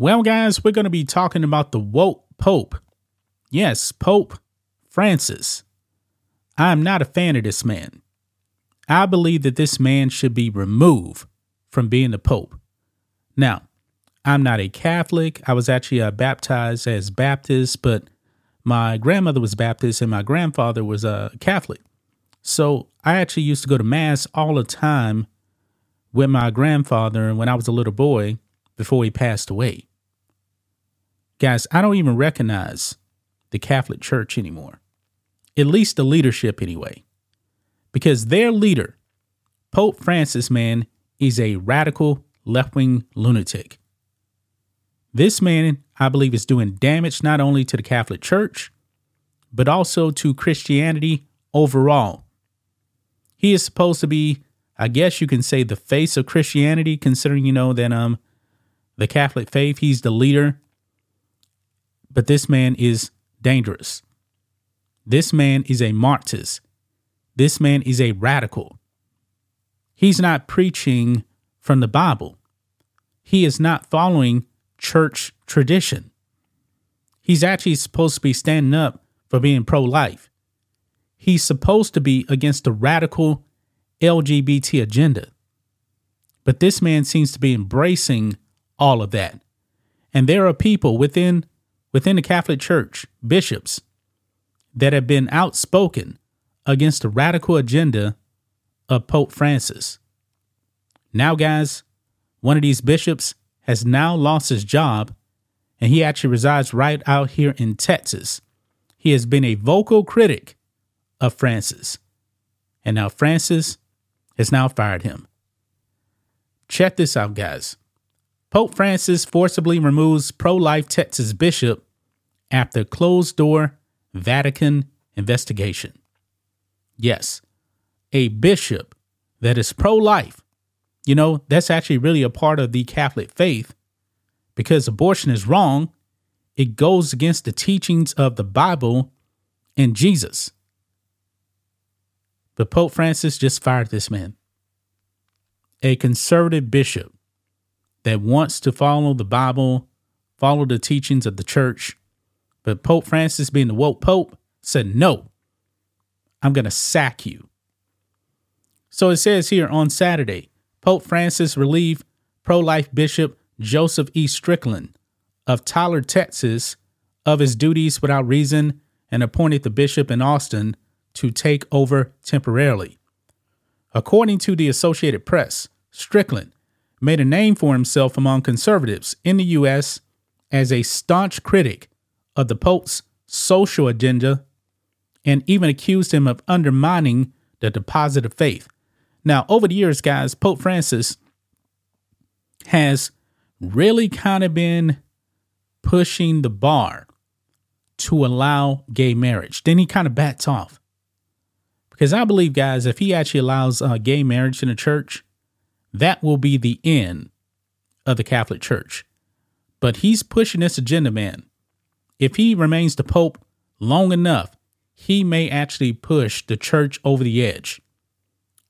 Well, guys, we're going to be talking about the woke Pope. Yes, Pope Francis. I'm not a fan of this man. I believe that this man should be removed from being the Pope. Now, I'm not a Catholic. I was actually uh, baptized as Baptist, but my grandmother was Baptist and my grandfather was a uh, Catholic. So I actually used to go to Mass all the time with my grandfather when I was a little boy before he passed away. Guys, I don't even recognize the Catholic Church anymore, at least the leadership anyway, because their leader, Pope Francis, man, is a radical left wing lunatic. This man, I believe, is doing damage not only to the Catholic Church, but also to Christianity overall. He is supposed to be, I guess you can say, the face of Christianity, considering you know that um the Catholic faith, he's the leader but this man is dangerous. This man is a Marxist. This man is a radical. He's not preaching from the Bible. He is not following church tradition. He's actually supposed to be standing up for being pro life. He's supposed to be against the radical LGBT agenda. But this man seems to be embracing all of that. And there are people within within the Catholic Church, bishops, that have been outspoken against the radical agenda of Pope Francis. Now, guys, one of these bishops has now lost his job, and he actually resides right out here in Texas. He has been a vocal critic of Francis, and now Francis has now fired him. Check this out, guys. Pope Francis forcibly removes pro life Texas bishop after closed door Vatican investigation. Yes, a bishop that is pro life. You know, that's actually really a part of the Catholic faith because abortion is wrong. It goes against the teachings of the Bible and Jesus. But Pope Francis just fired this man, a conservative bishop that wants to follow the Bible, follow the teachings of the church. But Pope Francis, being the woke Pope, said, No, I'm going to sack you. So it says here on Saturday, Pope Francis relieved pro life Bishop Joseph E. Strickland of Tyler, Texas, of his duties without reason and appointed the bishop in Austin to take over temporarily. According to the Associated Press, Strickland made a name for himself among conservatives in the U.S. as a staunch critic of the Pope's social agenda and even accused him of undermining the deposit of faith. Now, over the years, guys, Pope Francis has really kind of been pushing the bar to allow gay marriage. Then he kind of bats off. Because I believe, guys, if he actually allows uh, gay marriage in the church, that will be the end of the Catholic Church. But he's pushing this agenda, man. If he remains the Pope long enough, he may actually push the church over the edge.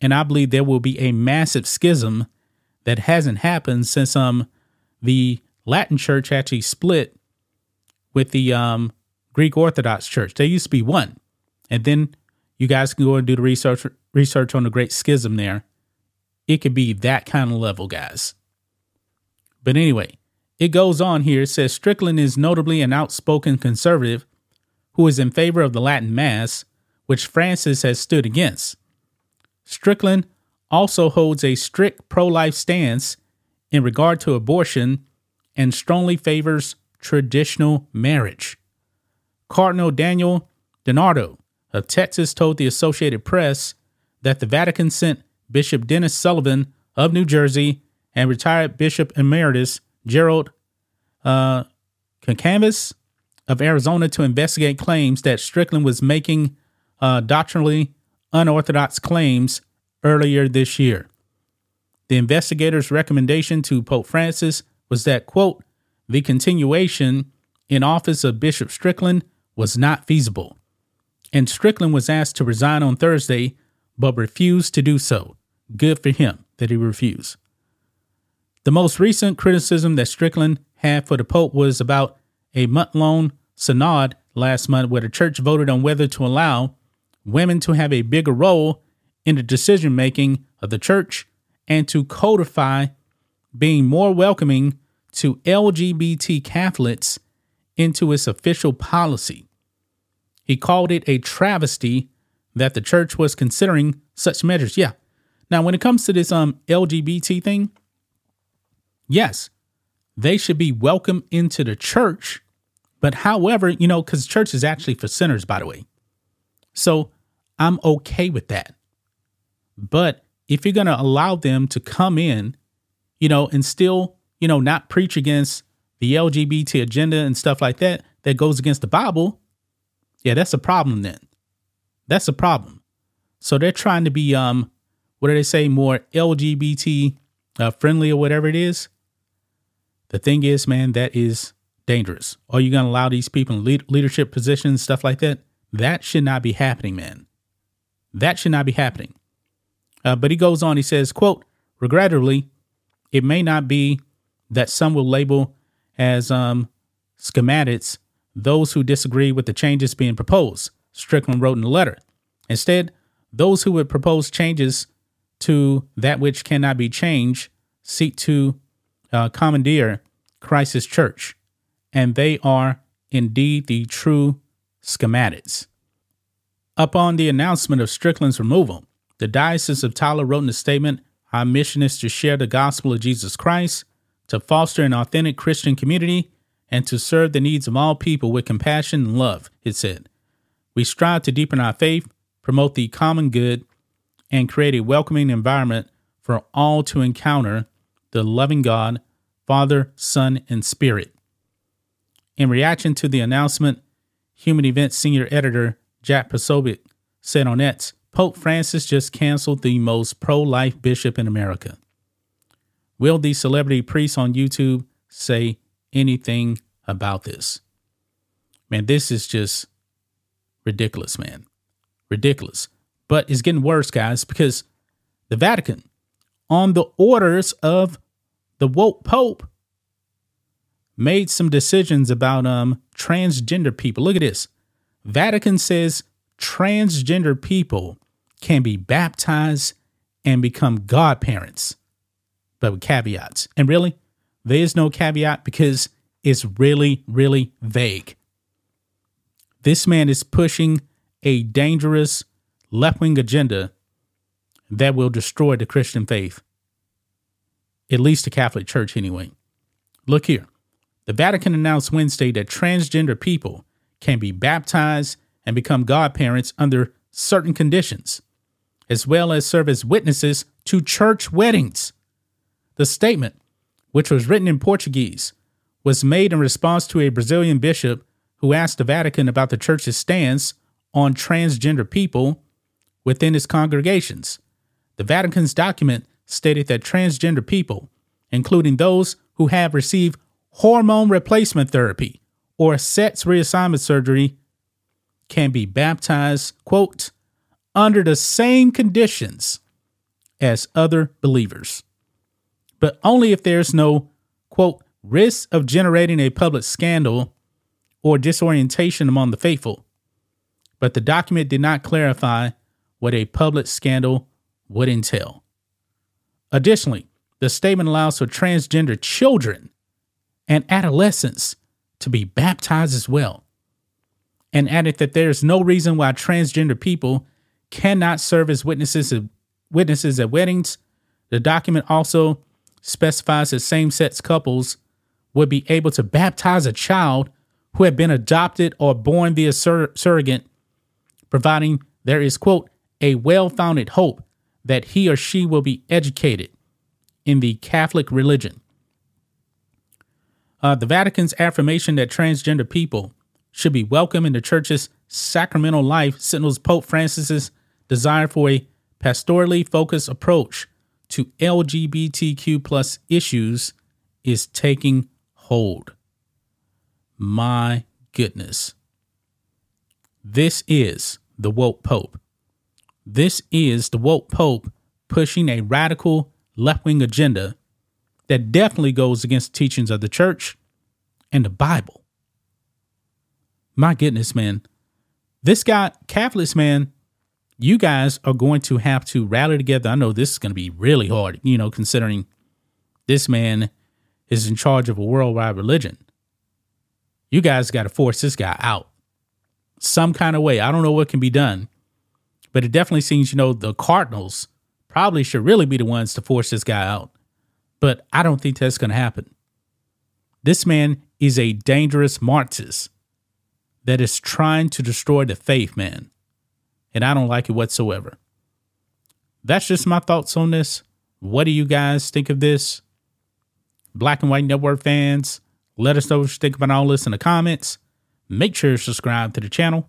And I believe there will be a massive schism that hasn't happened since um the Latin church actually split with the um Greek Orthodox Church. They used to be one. And then you guys can go and do the research research on the Great Schism there it could be that kind of level, guys. But anyway, it goes on here. It says Strickland is notably an outspoken conservative who is in favor of the Latin Mass, which Francis has stood against. Strickland also holds a strict pro life stance in regard to abortion and strongly favors traditional marriage. Cardinal Daniel DiNardo of Texas told the Associated Press that the Vatican sent Bishop Dennis Sullivan of New Jersey and retired Bishop Emeritus Gerald uh, of Arizona to investigate claims that Strickland was making uh, doctrinally unorthodox claims earlier this year. The investigators' recommendation to Pope Francis was that, quote, the continuation in office of Bishop Strickland was not feasible. And Strickland was asked to resign on Thursday, but refused to do so. Good for him that he refused. The most recent criticism that Strickland had for the Pope was about a month long synod last month where the church voted on whether to allow women to have a bigger role in the decision making of the church and to codify being more welcoming to LGBT Catholics into its official policy. He called it a travesty that the church was considering such measures. Yeah. Now, when it comes to this um LGBT thing, yes, they should be welcome into the church. But however, you know, because church is actually for sinners, by the way. So I'm okay with that. But if you're going to allow them to come in, you know, and still, you know, not preach against the LGBT agenda and stuff like that, that goes against the Bible, yeah, that's a problem then. That's a problem. So they're trying to be, um, what do they say, more LGBT uh, friendly or whatever it is. The thing is, man, that is dangerous. Are you going to allow these people in lead- leadership positions, stuff like that? That should not be happening, man. That should not be happening. Uh, but he goes on, he says, quote, regrettably, it may not be that some will label as um, schismatics those who disagree with the changes being proposed, Strickland wrote in the letter. Instead, those who would propose changes to that which cannot be changed seek to uh, commandeer Christ's church, and they are indeed the true schismatics. Upon the announcement of Strickland's removal, the Diocese of Tyler wrote in a statement Our mission is to share the gospel of Jesus Christ, to foster an authentic Christian community, and to serve the needs of all people with compassion and love, it said. We strive to deepen our faith, promote the common good, and create a welcoming environment for all to encounter the loving God, Father, Son, and Spirit. In reaction to the announcement, Human Events senior editor Jack Posobiec said on X, Pope Francis just canceled the most pro life bishop in America. Will the celebrity priest on YouTube say anything about this? Man, this is just ridiculous, man. Ridiculous. But it's getting worse, guys, because the Vatican, on the orders of the woke Pope, made some decisions about um transgender people. Look at this. Vatican says transgender people can be baptized and become godparents, but with caveats. And really, there is no caveat because it's really, really vague. This man is pushing a dangerous left wing agenda that will destroy the Christian faith, at least the Catholic Church, anyway. Look here. The Vatican announced Wednesday that transgender people can be baptized and become godparents under certain conditions, as well as serve as witnesses to church weddings. The statement, which was written in Portuguese, was made in response to a Brazilian bishop who asked the Vatican about the church's stance on transgender people within its congregations. The Vatican's document stated that transgender people, including those who have received hormone replacement therapy or sex reassignment surgery, can be baptized, quote, under the same conditions as other believers, but only if there's no, quote, risk of generating a public scandal or disorientation among the faithful. But the document did not clarify what a public scandal would entail. Additionally, the statement allows for transgender children and adolescents to be baptized as well and added that there is no reason why transgender people cannot serve as witnesses at, witnesses at weddings. The document also specifies that same-sex couples would be able to baptize a child who had been adopted or born via sur- surrogate, providing there is quote a well-founded hope that he or she will be educated in the Catholic religion. Uh, the Vatican's affirmation that transgender people should be welcome in the church's sacramental life signals Pope Francis's desire for a pastorally focused approach to LGBTQ plus issues is taking hold. My goodness. This is the woke pope. This is the woke pope pushing a radical left wing agenda that definitely goes against the teachings of the church and the Bible. My goodness, man. This guy, Catholics, man, you guys are going to have to rally together. I know this is going to be really hard, you know, considering this man is in charge of a worldwide religion. You guys got to force this guy out some kind of way. I don't know what can be done, but it definitely seems, you know, the Cardinals probably should really be the ones to force this guy out. But I don't think that's going to happen. This man is a dangerous Marxist that is trying to destroy the faith, man. And I don't like it whatsoever. That's just my thoughts on this. What do you guys think of this? Black and White Network fans, let us know what you think about all this in the comments. Make sure to subscribe to the channel.